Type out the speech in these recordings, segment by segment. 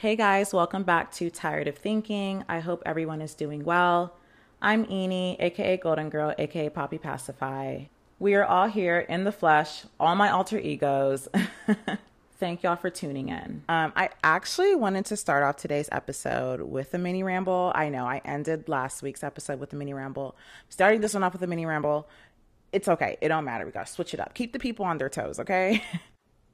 Hey guys, welcome back to Tired of Thinking. I hope everyone is doing well. I'm Eni, aka Golden Girl, aka Poppy Pacify. We are all here in the flesh, all my alter egos. Thank y'all for tuning in. Um, I actually wanted to start off today's episode with a mini ramble. I know I ended last week's episode with a mini ramble. Starting this one off with a mini ramble. It's okay. It don't matter. We gotta switch it up. Keep the people on their toes, okay?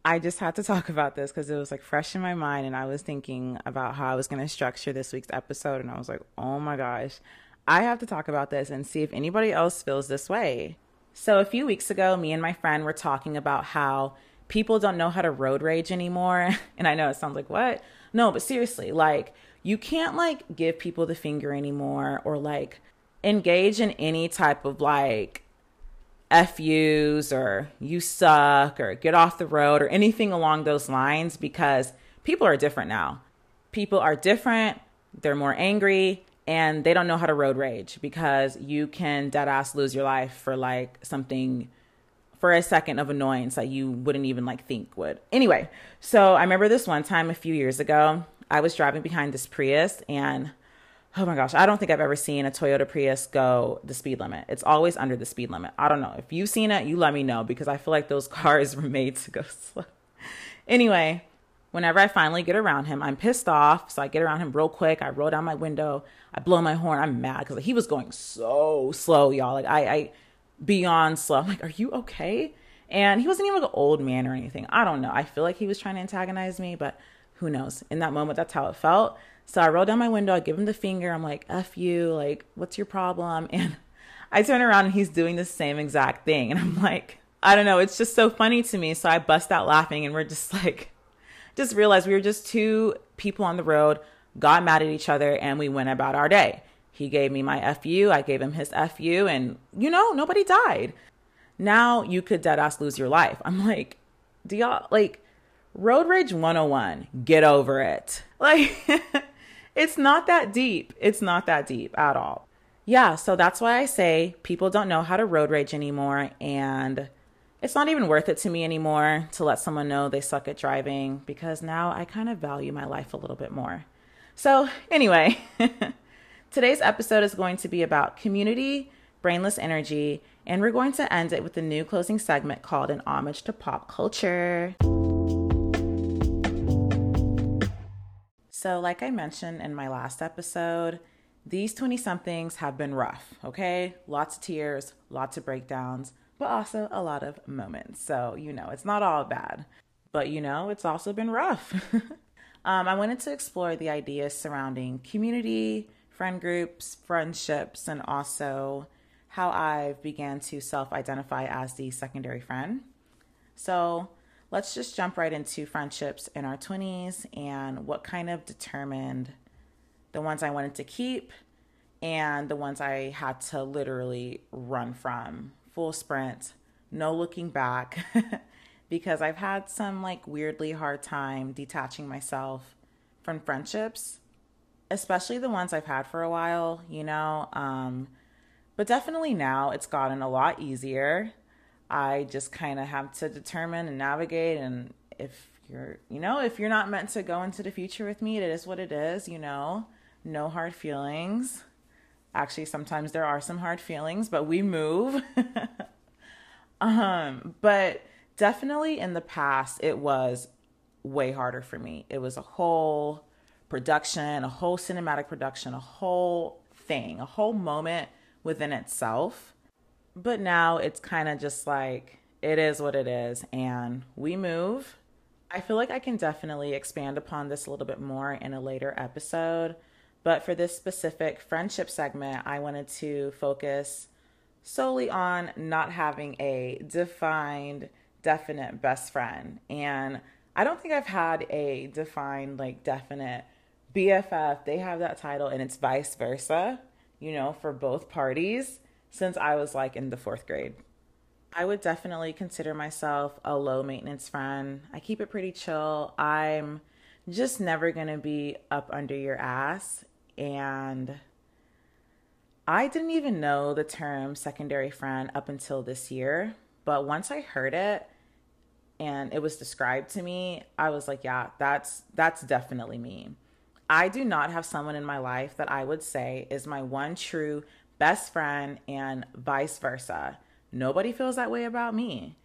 I just had to talk about this because it was like fresh in my mind, and I was thinking about how I was gonna structure this week's episode, and I was like, oh my gosh, I have to talk about this and see if anybody else feels this way. So a few weeks ago, me and my friend were talking about how people don't know how to road rage anymore. And I know it sounds like what? No, but seriously, like you can't like give people the finger anymore or like engage in any type of like FUs or you suck or get off the road or anything along those lines because people are different now. People are different, they're more angry, and they don't know how to road rage because you can dead ass lose your life for like something for a second of annoyance that you wouldn't even like think would. Anyway, so I remember this one time a few years ago, I was driving behind this Prius and oh my gosh, I don't think I've ever seen a Toyota Prius go the speed limit. It's always under the speed limit. I don't know. If you've seen it, you let me know because I feel like those cars were made to go slow. Anyway, whenever I finally get around him, I'm pissed off. So I get around him real quick. I roll down my window. I blow my horn. I'm mad because he was going so slow, y'all. Like I, I beyond slow. I'm like, are you okay? And he wasn't even like an old man or anything. I don't know. I feel like he was trying to antagonize me, but who knows? In that moment, that's how it felt. So I roll down my window. I give him the finger. I'm like, F you. Like, what's your problem? And I turn around and he's doing the same exact thing. And I'm like, I don't know. It's just so funny to me. So I bust out laughing and we're just like, just realized we were just two people on the road, got mad at each other, and we went about our day. He gave me my FU, I gave him his FU, and you know, nobody died. Now you could dead ass lose your life. I'm like, do y'all like road rage 101? Get over it. Like, it's not that deep. It's not that deep at all. Yeah, so that's why I say people don't know how to road rage anymore, and it's not even worth it to me anymore to let someone know they suck at driving because now I kind of value my life a little bit more. So, anyway. Today's episode is going to be about community, brainless energy, and we're going to end it with a new closing segment called An Homage to Pop Culture. So, like I mentioned in my last episode, these 20 somethings have been rough, okay? Lots of tears, lots of breakdowns, but also a lot of moments. So, you know, it's not all bad, but you know, it's also been rough. um, I wanted to explore the ideas surrounding community, friend groups, friendships, and also how I've began to self-identify as the secondary friend. So let's just jump right into friendships in our 20s and what kind of determined the ones I wanted to keep and the ones I had to literally run from. Full sprint, no looking back, because I've had some like weirdly hard time detaching myself from friendships especially the ones I've had for a while, you know. Um, but definitely now it's gotten a lot easier. I just kind of have to determine and navigate. And if you're, you know, if you're not meant to go into the future with me, it is what it is, you know. No hard feelings. Actually, sometimes there are some hard feelings, but we move. um, but definitely in the past, it was way harder for me. It was a whole production, a whole cinematic production, a whole thing, a whole moment within itself. But now it's kind of just like it is what it is, and we move. I feel like I can definitely expand upon this a little bit more in a later episode. But for this specific friendship segment, I wanted to focus solely on not having a defined, definite best friend. And I don't think I've had a defined, like, definite BFF, they have that title and it's vice versa, you know, for both parties since I was like in the fourth grade. I would definitely consider myself a low maintenance friend. I keep it pretty chill. I'm just never going to be up under your ass. And I didn't even know the term secondary friend up until this year. But once I heard it, and it was described to me, I was like, yeah, that's that's definitely me. I do not have someone in my life that I would say is my one true best friend and vice versa. Nobody feels that way about me.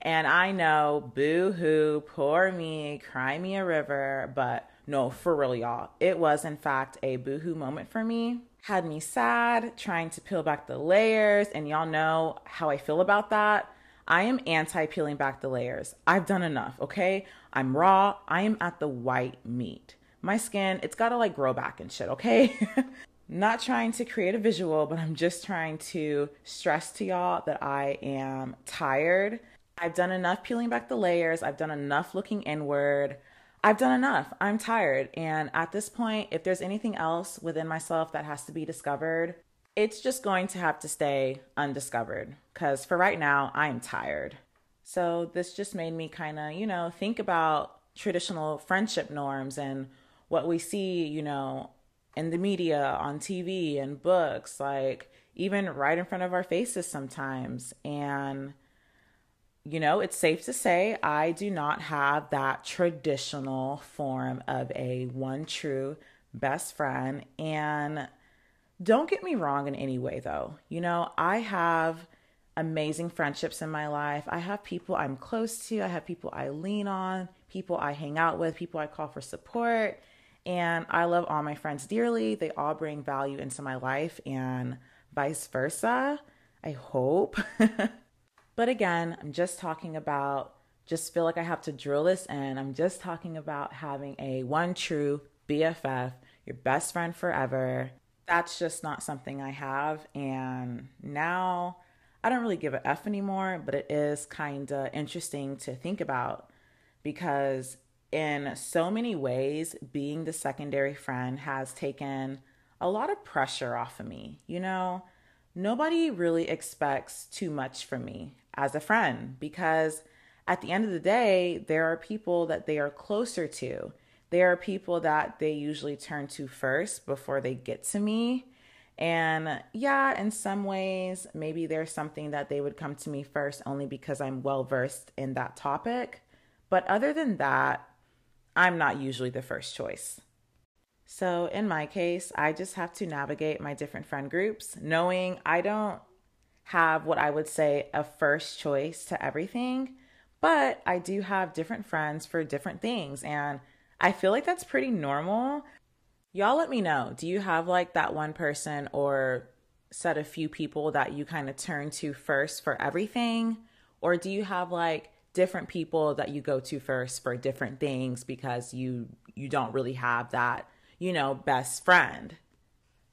And I know, boo hoo, poor me, cry me a river, but no, for real, y'all. It was, in fact, a boo hoo moment for me. Had me sad, trying to peel back the layers, and y'all know how I feel about that. I am anti peeling back the layers. I've done enough, okay? I'm raw. I am at the white meat. My skin, it's gotta like grow back and shit, okay? Not trying to create a visual, but I'm just trying to stress to y'all that I am tired. I've done enough peeling back the layers. I've done enough looking inward. I've done enough. I'm tired. And at this point, if there's anything else within myself that has to be discovered, it's just going to have to stay undiscovered. Because for right now, I'm tired. So this just made me kind of, you know, think about traditional friendship norms and what we see, you know, in the media, on TV, and books, like even right in front of our faces sometimes. And, you know, it's safe to say I do not have that traditional form of a one true best friend. And don't get me wrong in any way, though. You know, I have amazing friendships in my life. I have people I'm close to, I have people I lean on, people I hang out with, people I call for support. And I love all my friends dearly. They all bring value into my life and vice versa. I hope. but again, I'm just talking about, just feel like I have to drill this in. I'm just talking about having a one true BFF, your best friend forever. That's just not something I have. And now I don't really give a F anymore, but it is kind of interesting to think about because in so many ways, being the secondary friend has taken a lot of pressure off of me. You know, nobody really expects too much from me as a friend because at the end of the day, there are people that they are closer to. There are people that they usually turn to first before they get to me. And yeah, in some ways, maybe there's something that they would come to me first only because I'm well versed in that topic. But other than that, I'm not usually the first choice. So, in my case, I just have to navigate my different friend groups, knowing I don't have what I would say a first choice to everything, but I do have different friends for different things. And I feel like that's pretty normal. Y'all let me know. Do you have like that one person or set a few people that you kind of turn to first for everything? Or do you have like different people that you go to first for different things because you you don't really have that, you know, best friend.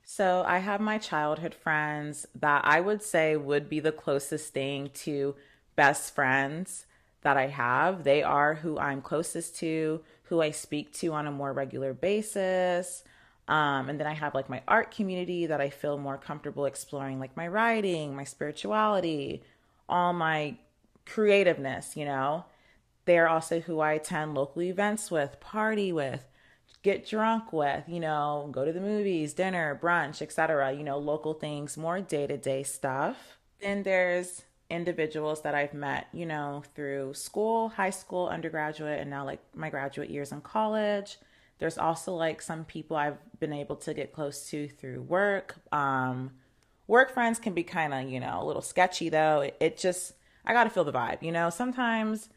So I have my childhood friends that I would say would be the closest thing to best friends that I have. They are who I'm closest to, who I speak to on a more regular basis. Um, and then I have like my art community that I feel more comfortable exploring, like my writing, my spirituality, all my creativeness, you know. They're also who I attend local events with, party with, get drunk with, you know, go to the movies, dinner, brunch, etc., you know, local things, more day-to-day stuff. Then there's individuals that I've met, you know, through school, high school, undergraduate, and now like my graduate years in college. There's also like some people I've been able to get close to through work. Um, work friends can be kind of, you know, a little sketchy though. It, it just I got to feel the vibe. You know, sometimes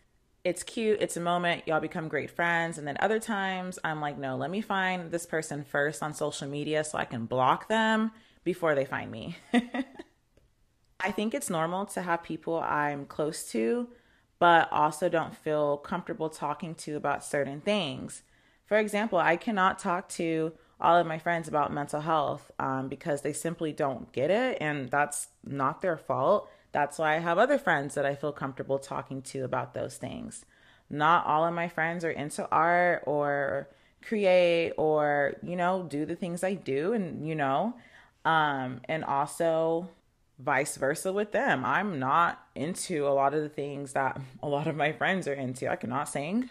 it's cute, it's a moment, y'all become great friends. And then other times I'm like, no, let me find this person first on social media so I can block them before they find me. I think it's normal to have people I'm close to, but also don't feel comfortable talking to about certain things. For example, I cannot talk to all of my friends about mental health um, because they simply don't get it, and that's not their fault. That's why I have other friends that I feel comfortable talking to about those things. Not all of my friends are into art or create or, you know, do the things I do and, you know, um, and also vice versa with them. I'm not into a lot of the things that a lot of my friends are into. I cannot sing.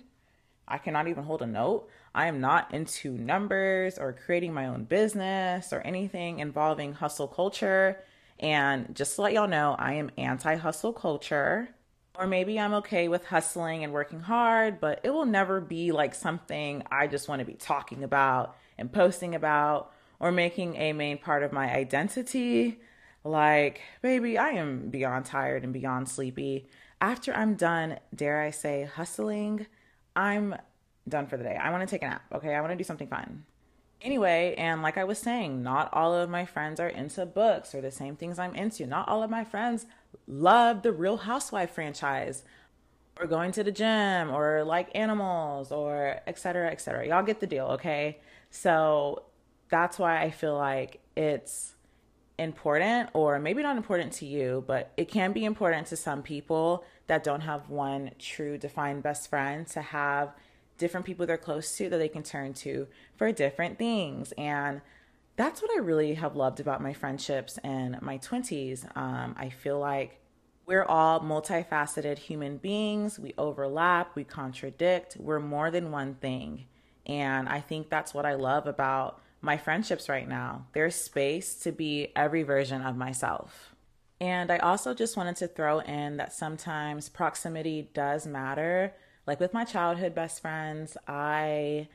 I cannot even hold a note. I am not into numbers or creating my own business or anything involving hustle culture and just to let y'all know, I am anti hustle culture. Or maybe I'm okay with hustling and working hard, but it will never be like something I just want to be talking about and posting about or making a main part of my identity. Like, baby, I am beyond tired and beyond sleepy. After I'm done, dare I say, hustling, I'm done for the day. I want to take a nap, okay? I want to do something fun. Anyway, and like I was saying, not all of my friends are into books or the same things I'm into. Not all of my friends love the Real Housewife franchise or going to the gym or like animals or etc. etc. Y'all get the deal, okay? So that's why I feel like it's important, or maybe not important to you, but it can be important to some people that don't have one true defined best friend to have different people they're close to that they can turn to for different things. And that's what I really have loved about my friendships in my 20s. Um, I feel like we're all multifaceted human beings. We overlap, we contradict, we're more than one thing. And I think that's what I love about my friendships right now. There's space to be every version of myself. And I also just wanted to throw in that sometimes proximity does matter. Like with my childhood best friends, I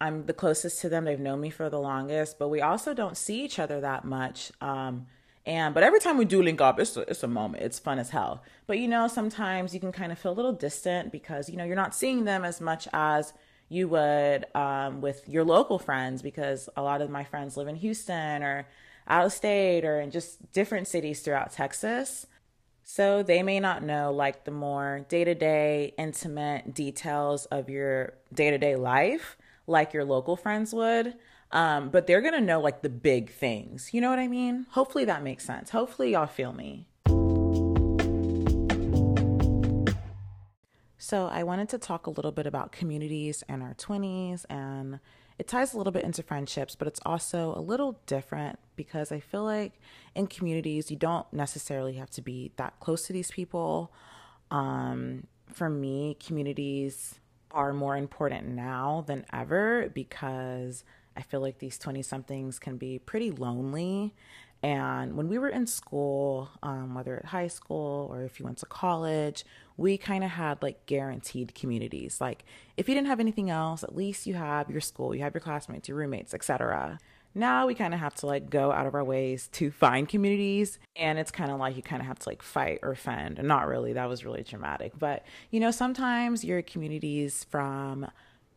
I'm the closest to them. They've known me for the longest, but we also don't see each other that much. Um, and but every time we do link up, it's a, it's a moment. It's fun as hell. But you know, sometimes you can kind of feel a little distant because you know you're not seeing them as much as you would um, with your local friends because a lot of my friends live in Houston or out of state or in just different cities throughout Texas. So they may not know like the more day to day, intimate details of your day to day life like your local friends would. Um, but they're gonna know like the big things. You know what I mean? Hopefully that makes sense. Hopefully y'all feel me. So, I wanted to talk a little bit about communities in our 20s, and it ties a little bit into friendships, but it's also a little different because I feel like in communities, you don't necessarily have to be that close to these people. Um, for me, communities are more important now than ever because I feel like these 20 somethings can be pretty lonely and when we were in school, um, whether at high school or if you went to college, we kind of had like guaranteed communities. Like if you didn't have anything else, at least you have your school, you have your classmates, your roommates, etc. Now we kind of have to like go out of our ways to find communities, and it's kind of like you kind of have to like fight or fend. Not really, that was really dramatic, but you know, sometimes your communities from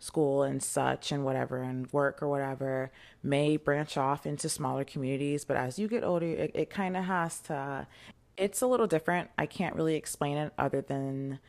school and such and whatever and work or whatever may branch off into smaller communities. But as you get older it, it kind of has to it's a little different. I can't really explain it other than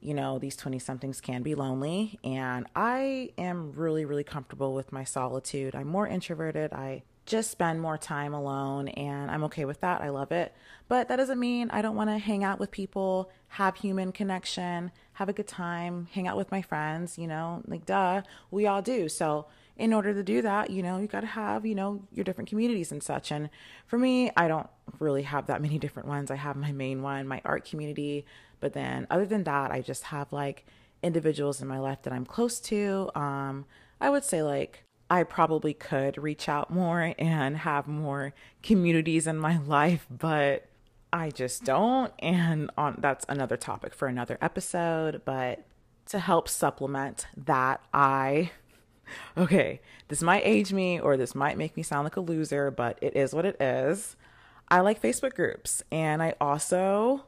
you know these 20 somethings can be lonely. And i am really really comfortable with my solitude. I'm more introverted. I just spend more time alone and I'm okay with that. I love it. But that doesn't mean I don't want to hang out with people, have human connection, have a good time, hang out with my friends, you know, like duh, we all do. So in order to do that, you know, you got to have, you know, your different communities and such. And for me, I don't really have that many different ones. I have my main one, my art community, but then other than that, I just have like individuals in my life that I'm close to. Um I would say like I probably could reach out more and have more communities in my life, but I just don't. And on that's another topic for another episode, but to help supplement that, I okay, this might age me or this might make me sound like a loser, but it is what it is. I like Facebook groups and I also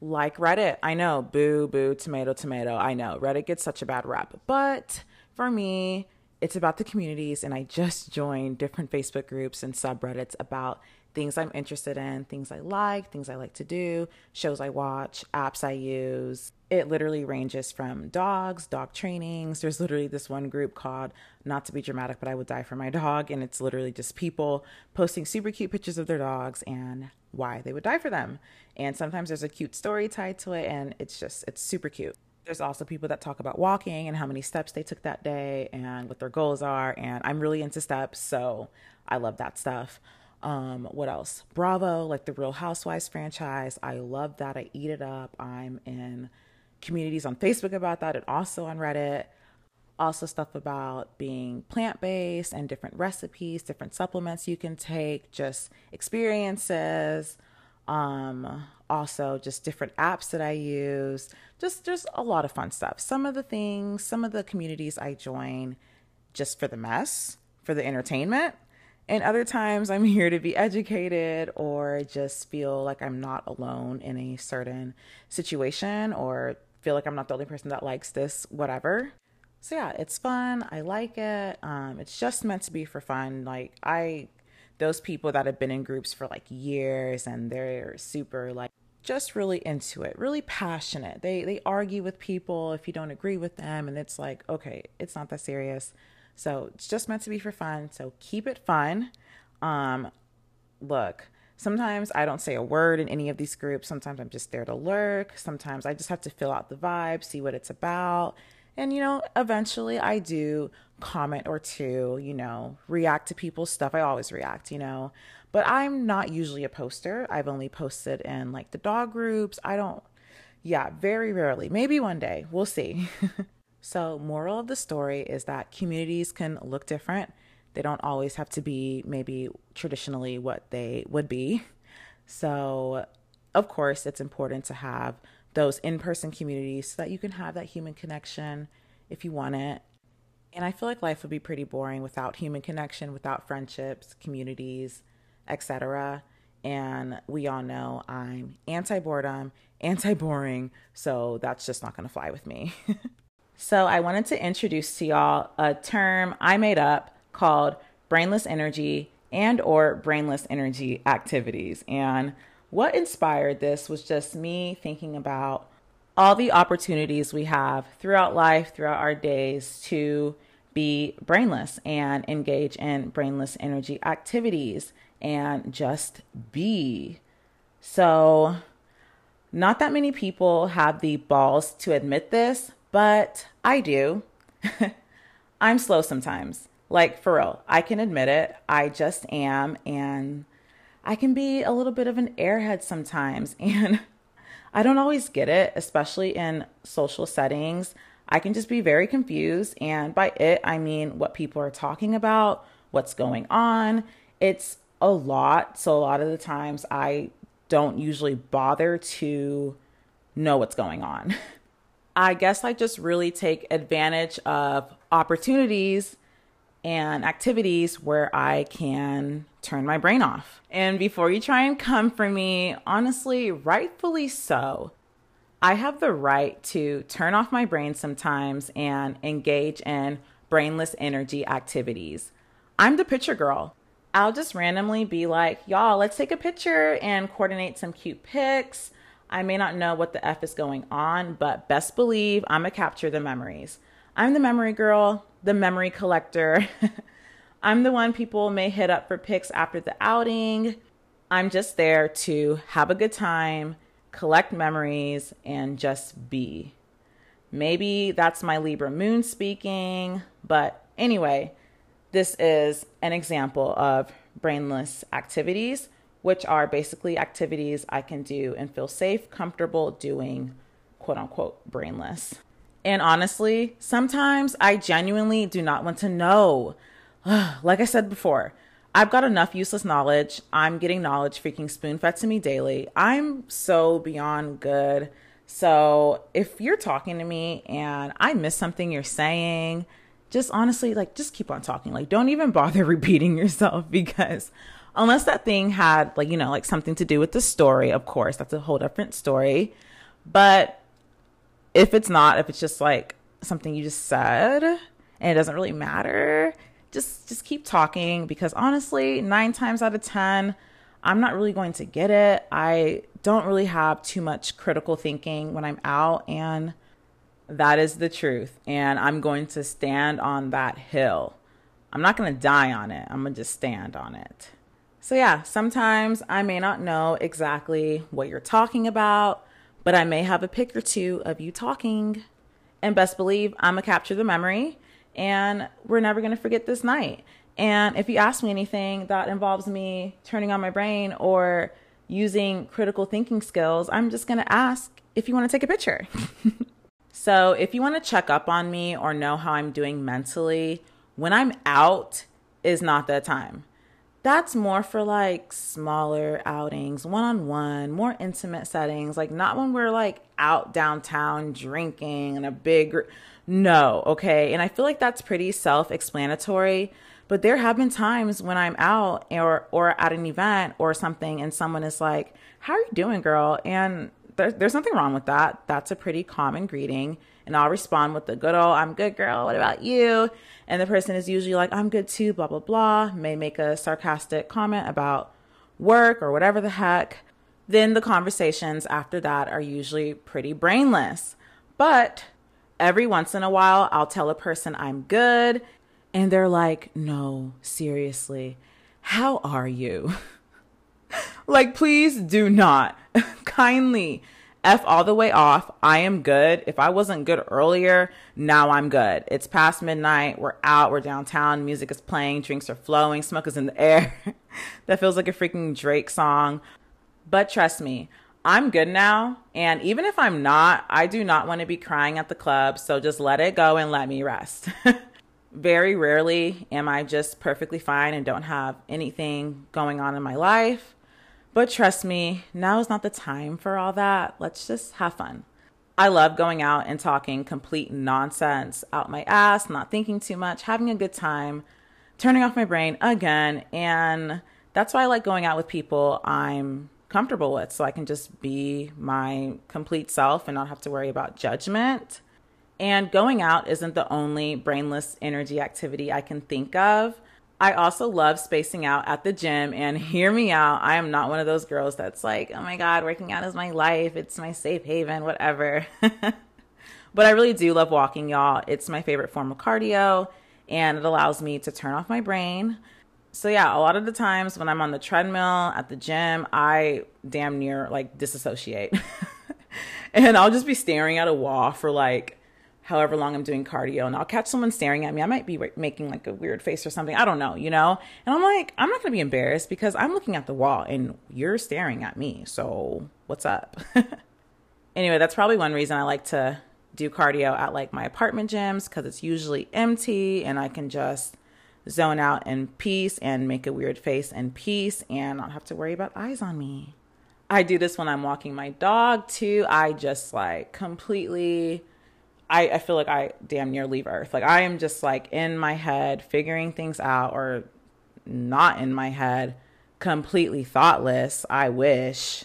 like Reddit. I know, boo, boo, tomato, tomato. I know Reddit gets such a bad rep, but for me, it's about the communities, and I just joined different Facebook groups and subreddits about things I'm interested in, things I like, things I like to do, shows I watch, apps I use. It literally ranges from dogs, dog trainings. There's literally this one group called Not to be dramatic, but I would die for my dog. And it's literally just people posting super cute pictures of their dogs and why they would die for them. And sometimes there's a cute story tied to it, and it's just, it's super cute there's also people that talk about walking and how many steps they took that day and what their goals are. And I'm really into steps, so I love that stuff. Um, what else? Bravo, like the Real Housewives franchise. I love that. I eat it up. I'm in communities on Facebook about that and also on Reddit. Also, stuff about being plant based and different recipes, different supplements you can take, just experiences. Um, also just different apps that I use. Just just a lot of fun stuff. Some of the things, some of the communities I join just for the mess, for the entertainment. And other times I'm here to be educated or just feel like I'm not alone in a certain situation or feel like I'm not the only person that likes this, whatever. So yeah, it's fun. I like it. Um, it's just meant to be for fun. Like I, those people that have been in groups for like years and they're super like just really into it, really passionate. They they argue with people if you don't agree with them, and it's like okay, it's not that serious. So it's just meant to be for fun. So keep it fun. Um, look, sometimes I don't say a word in any of these groups. Sometimes I'm just there to lurk. Sometimes I just have to fill out the vibe, see what it's about. And, you know, eventually I do comment or two, you know, react to people's stuff. I always react, you know, but I'm not usually a poster. I've only posted in like the dog groups. I don't, yeah, very rarely. Maybe one day. We'll see. So, moral of the story is that communities can look different. They don't always have to be maybe traditionally what they would be. So, of course, it's important to have those in person communities so that you can have that human connection if you want it. And I feel like life would be pretty boring without human connection, without friendships, communities, etc. And we all know I'm anti boredom, anti boring, so that's just not to fly with me. So I wanted to introduce to y'all a term I made up called brainless energy and or brainless energy activities. And what inspired this was just me thinking about all the opportunities we have throughout life, throughout our days to be brainless and engage in brainless energy activities and just be. So, not that many people have the balls to admit this, but I do. I'm slow sometimes. Like, for real, I can admit it. I just am. And I can be a little bit of an airhead sometimes. And I don't always get it, especially in social settings. I can just be very confused. And by it, I mean what people are talking about, what's going on. It's a lot. So, a lot of the times, I don't usually bother to know what's going on. I guess I just really take advantage of opportunities and activities where I can turn my brain off. And before you try and come for me, honestly, rightfully so, I have the right to turn off my brain sometimes and engage in brainless energy activities. I'm the picture girl. I'll just randomly be like, y'all, let's take a picture and coordinate some cute pics I may not know what the F is going on, but best believe I'm to capture the memories. I'm the memory girl, the memory collector. I'm the one people may hit up for pics after the outing. I'm just there to have a good time, collect memories, and just be. Maybe that's my Libra moon speaking, but anyway, this is an example of brainless activities which are basically activities I can do and feel safe, comfortable doing, quote unquote, brainless. And honestly, sometimes I genuinely do not want to know. like I said before, I've got enough useless knowledge. I'm getting knowledge freaking spoon fed to me daily. I'm so beyond good. So if you're talking to me and I miss something you're saying, just honestly, like, just keep on talking. Like, don't even bother repeating yourself because unless that thing had like you know like something to do with the story of course that's a whole different story but if it's not if it's just like something you just said and it doesn't really matter just just keep talking because honestly 9 times out of 10 I'm not really going to get it. I don't really have too much critical thinking when I'm out and that is the truth and I'm going to stand on that hill. I'm not going to die on it. I'm going to just stand on it. So, yeah, sometimes I may not know exactly what you're talking about, but I may have a pic or two of you talking. And best believe I'm going to capture the memory and we're never going to forget this night. And if you ask me anything that involves me turning on my brain or using critical thinking skills, I'm just going to ask if you want to take a picture. so, if you want to check up on me or know how I'm doing mentally, when I'm out is not that time that's more for like smaller outings, one on one, more intimate settings, like not when we're like out downtown drinking in a big. No, okay. And I feel like that's pretty self explanatory. But there have been times when I'm out or, or at an event or something and someone is like, How are you doing, girl? And there, there's nothing wrong with that. That's a pretty common greeting. And I'll respond with the good old, I'm good, girl. What about you? And the person is usually like, I'm good too, blah, blah, blah. May make a sarcastic comment about work or whatever the heck. Then the conversations after that are usually pretty brainless. But every once in a while, I'll tell a person I'm good. And they're like, no, seriously, how are you? like, please do not kindly F all the way off. I am good. If I wasn't good earlier, now I'm good. It's past midnight. We're out. We're downtown. Music is playing. Drinks are flowing. Smoke is in the air. that feels like a freaking Drake song. But trust me, I'm good now. And even if I'm not, I do not want to be crying at the club. So just let it go and let me rest. Very rarely am I just perfectly fine and don't have anything going on in my life. But trust me, now is not the time for all that. Let's just have fun. I love going out and talking complete nonsense out my ass, not thinking too much, having a good time, turning off my brain again. And that's why I like going out with people I'm comfortable with so I can just be my complete self and not have to worry about judgment. And going out isn't the only brainless energy activity I can think of. I also love spacing out at the gym and hear me out. I am not one of those girls that's like, oh my God, working out is my life. It's my safe haven, whatever. but I really do love walking, y'all. It's my favorite form of cardio and it allows me to turn off my brain. So, yeah, a lot of the times when I'm on the treadmill at the gym, I damn near like disassociate. and I'll just be staring at a wall for like however long I'm doing cardio and I'll catch someone staring at me. I might be making like a weird face or something. I don't know, you know? And I'm like, I'm not going to be embarrassed because I'm looking at the wall and you're staring at me. So what's up? anyway, that's probably one reason I like to do cardio at like my apartment gyms because it's usually empty and I can just zone out in peace and make a weird face in peace and not have to worry about eyes on me. I do this when I'm walking my dog too. I just like completely I, I feel like I damn near leave Earth. Like I am just like in my head figuring things out or not in my head, completely thoughtless. I wish.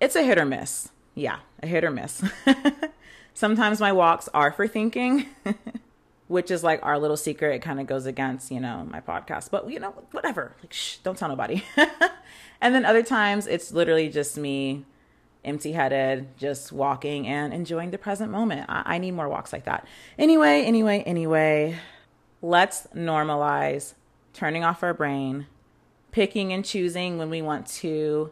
It's a hit or miss. Yeah, a hit or miss. Sometimes my walks are for thinking, which is like our little secret. It kind of goes against, you know, my podcast, but you know, whatever. Like, shh, don't tell nobody. and then other times it's literally just me empty headed, just walking and enjoying the present moment. I-, I need more walks like that. Anyway, anyway, anyway, let's normalize turning off our brain, picking and choosing when we want to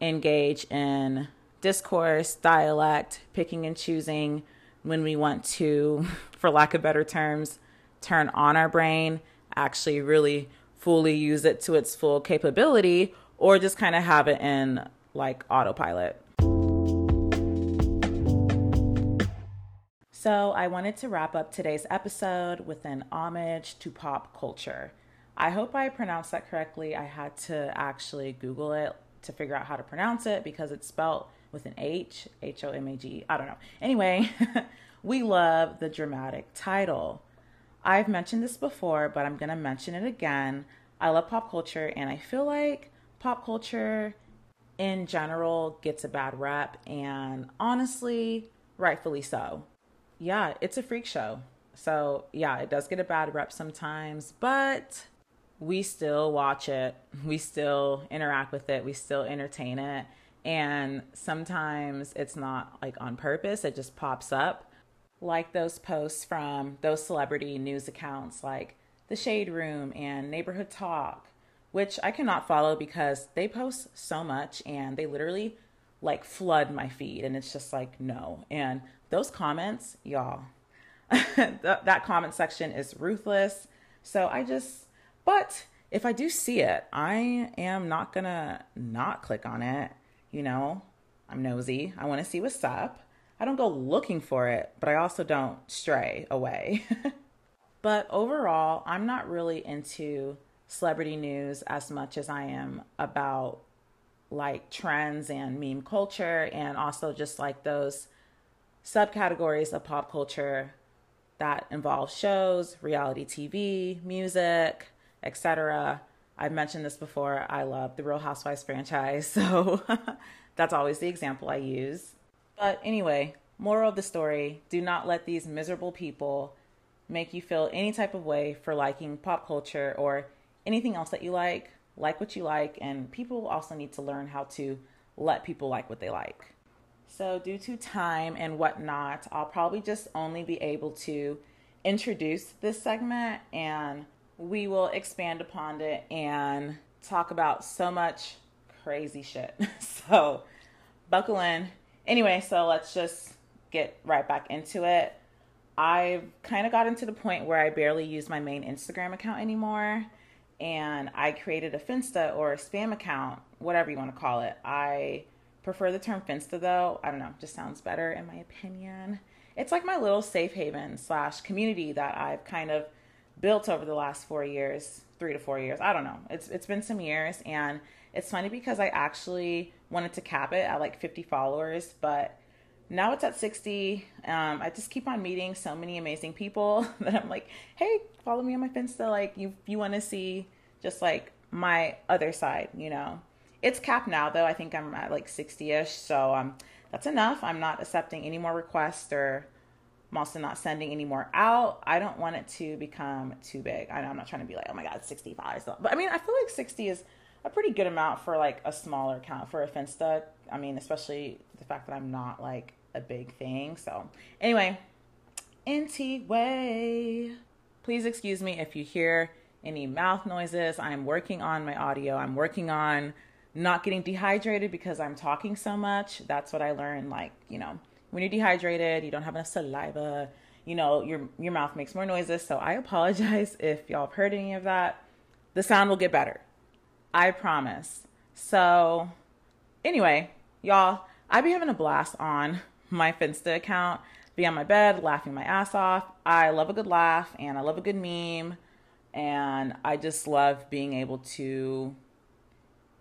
engage in discourse, dialect, picking and choosing when we want to, for lack of better terms, turn on our brain, actually really fully use it to its full capability, or just kind of have it in like autopilot. So, I wanted to wrap up today's episode with an homage to pop culture. I hope I pronounced that correctly. I had to actually Google it to figure out how to pronounce it because it's spelled with an H, H O M A G. I don't know. Anyway, we love the dramatic title. I've mentioned this before, but I'm going to mention it again. I love pop culture, and I feel like pop culture in general gets a bad rep, and honestly, rightfully so yeah, it's a freak show. So, yeah, it does get a bad rep sometimes, but we still watch it. We still interact with it. We still entertain it. And sometimes it's not like on purpose, it just pops up. Like those posts from those celebrity news accounts like The Shade Room and Neighborhood Talk, which I cannot follow because they post so much and they literally like flood my feed. And it's just like, no. And those comments, y'all, that, comment section is ruthless. So I just, but if I do see it, I am not gonna not click on it. You know, I'm nosy. I wanna see what's up. I don't go looking for it, but I also don't stray away. but overall, I'm not really into celebrity news as much as I am about like trends and meme culture and also just like those subcategories of pop culture that involve shows, reality TV, music, etc. I've mentioned this before. I love the Real Housewives franchise, so that's always the example I use. But anyway, moral of the story do not let these miserable people make you feel any type of way for liking pop culture or anything else that you like. Like what you like, and people also need to learn how to let people like what they like. So, due to time and whatnot, I'll probably just only be able to introduce this segment and we will expand upon it and talk about so much crazy shit. so, buckle in. Anyway, so let's just get right back into it. I've kind of gotten to the point where I barely use my main Instagram account anymore. And I created a Finsta or a spam account, whatever you want to call it. I prefer the term Finsta though. I don't know, just sounds better in my opinion. It's like my little safe haven slash community that I've kind of built over the last four years, three to four years. I don't know. It's it's been some years, and it's funny because I actually wanted to cap it at like 50 followers, but now it's at 60. Um, I just keep on meeting so many amazing people that I'm like, hey, follow me on my Finsta. Like, you you want to see just like my other side, you know. It's capped now though. I think I'm at like 60ish, so um, that's enough. I'm not accepting any more requests or I'm also not sending any more out. I don't want it to become too big. I I'm not trying to be like, oh my god, 65. But I mean, I feel like 60 is a pretty good amount for like a smaller account for a Finsta. I mean, especially the fact that I'm not like a big thing. So anyway, anyway, please excuse me if you hear any mouth noises. I'm working on my audio. I'm working on not getting dehydrated because I'm talking so much. That's what I learned. Like, you know, when you're dehydrated, you don't have enough saliva, you know, your your mouth makes more noises. So I apologize if y'all have heard any of that. The sound will get better. I promise. So anyway, y'all, I be having a blast on my Finsta account. Be on my bed laughing my ass off. I love a good laugh and I love a good meme. And I just love being able to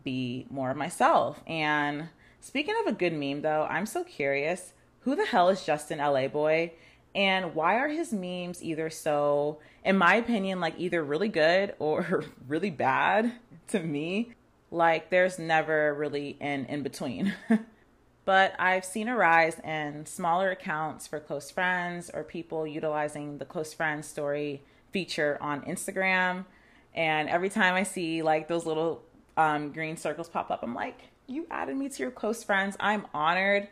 be more of myself. And speaking of a good meme, though, I'm so curious who the hell is Justin LaBoy? And why are his memes either so, in my opinion, like either really good or really bad to me? Like there's never really an in between. but I've seen a rise in smaller accounts for close friends or people utilizing the close friends story feature on Instagram. And every time I see like those little um, green circles pop up. I'm like, you added me to your close friends. I'm honored.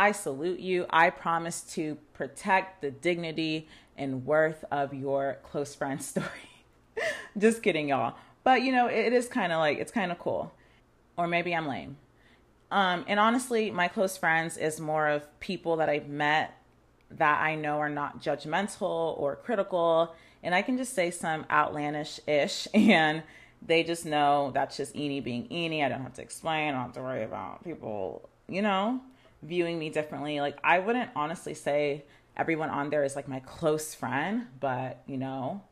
I salute you. I promise to protect the dignity and worth of your close friend story. Just kidding, y'all. But you know, it is kind of like it's kind of cool. Or maybe I'm lame. Um, and honestly, my close friends is more of people that I've met that I know are not judgmental or critical, and I can just say some outlandish ish and they just know that's just Eni being Eni. I don't have to explain. I don't have to worry about people, you know, viewing me differently. Like, I wouldn't honestly say everyone on there is like my close friend, but, you know,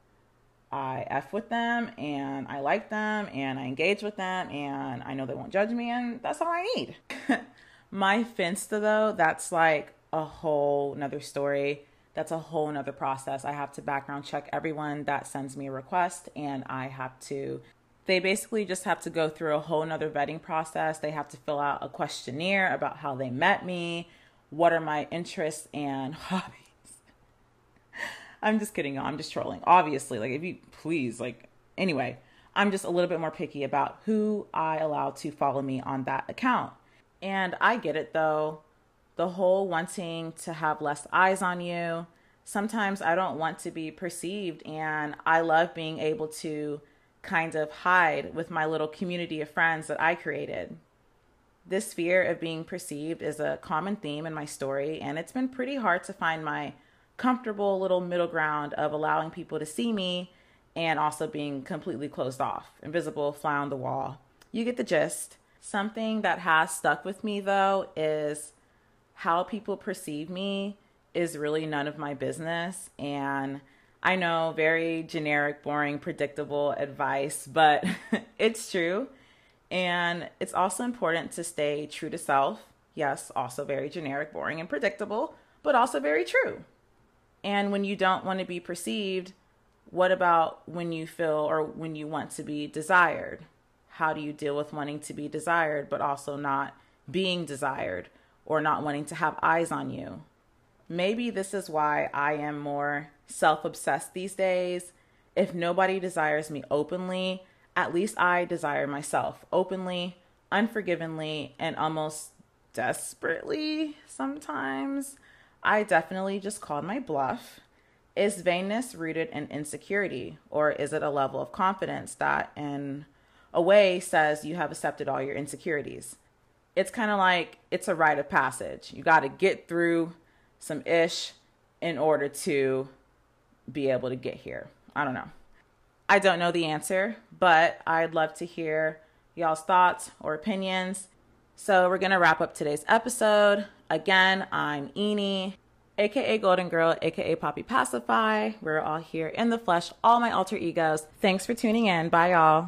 I F with them and I like them and I engage with them and I know they won't judge me and that's all I need. my Finsta, though, that's like a whole another story that's a whole nother process. I have to background check everyone that sends me a request and I have to they basically just have to go through a whole nother vetting process. They have to fill out a questionnaire about how they met me, what are my interests and hobbies. I'm just kidding. I'm just trolling. Obviously, like if you please, like anyway, I'm just a little bit more picky about who I allow to follow me on that account. And I get it though. The whole wanting to have less eyes on you. Sometimes I don't want to be perceived and I love being able to kind of hide with my little community of friends that I created. This fear of being perceived is a common theme in my story, and it's been pretty hard to find my comfortable little middle ground of allowing people to see me and also being completely closed off, invisible, fly on the wall. You get the gist. Something that has stuck with me though is how people perceive me is really none of my business. And I know, very generic, boring, predictable advice, but it's true. And it's also important to stay true to self. Yes, also very generic, boring, and predictable, but also very true. And when you don't want to be perceived, what about when you feel or when you want to be desired? How do you deal with wanting to be desired, but also not being desired or not wanting to have eyes on you? Maybe this is why I am more self obsessed these days. If nobody desires me openly, at least I desire myself openly, unforgivingly, and almost desperately sometimes. I definitely just called my bluff. Is vainness rooted in insecurity, or is it a level of confidence that, in a way, says you have accepted all your insecurities? It's kind of like it's a rite of passage. You got to get through some ish in order to be able to get here. I don't know. I don't know the answer, but I'd love to hear y'all's thoughts or opinions. So we're going to wrap up today's episode. Again, I'm Eni, aka Golden Girl, aka Poppy Pacify. We're all here in the flesh, all my alter egos. Thanks for tuning in. Bye, y'all.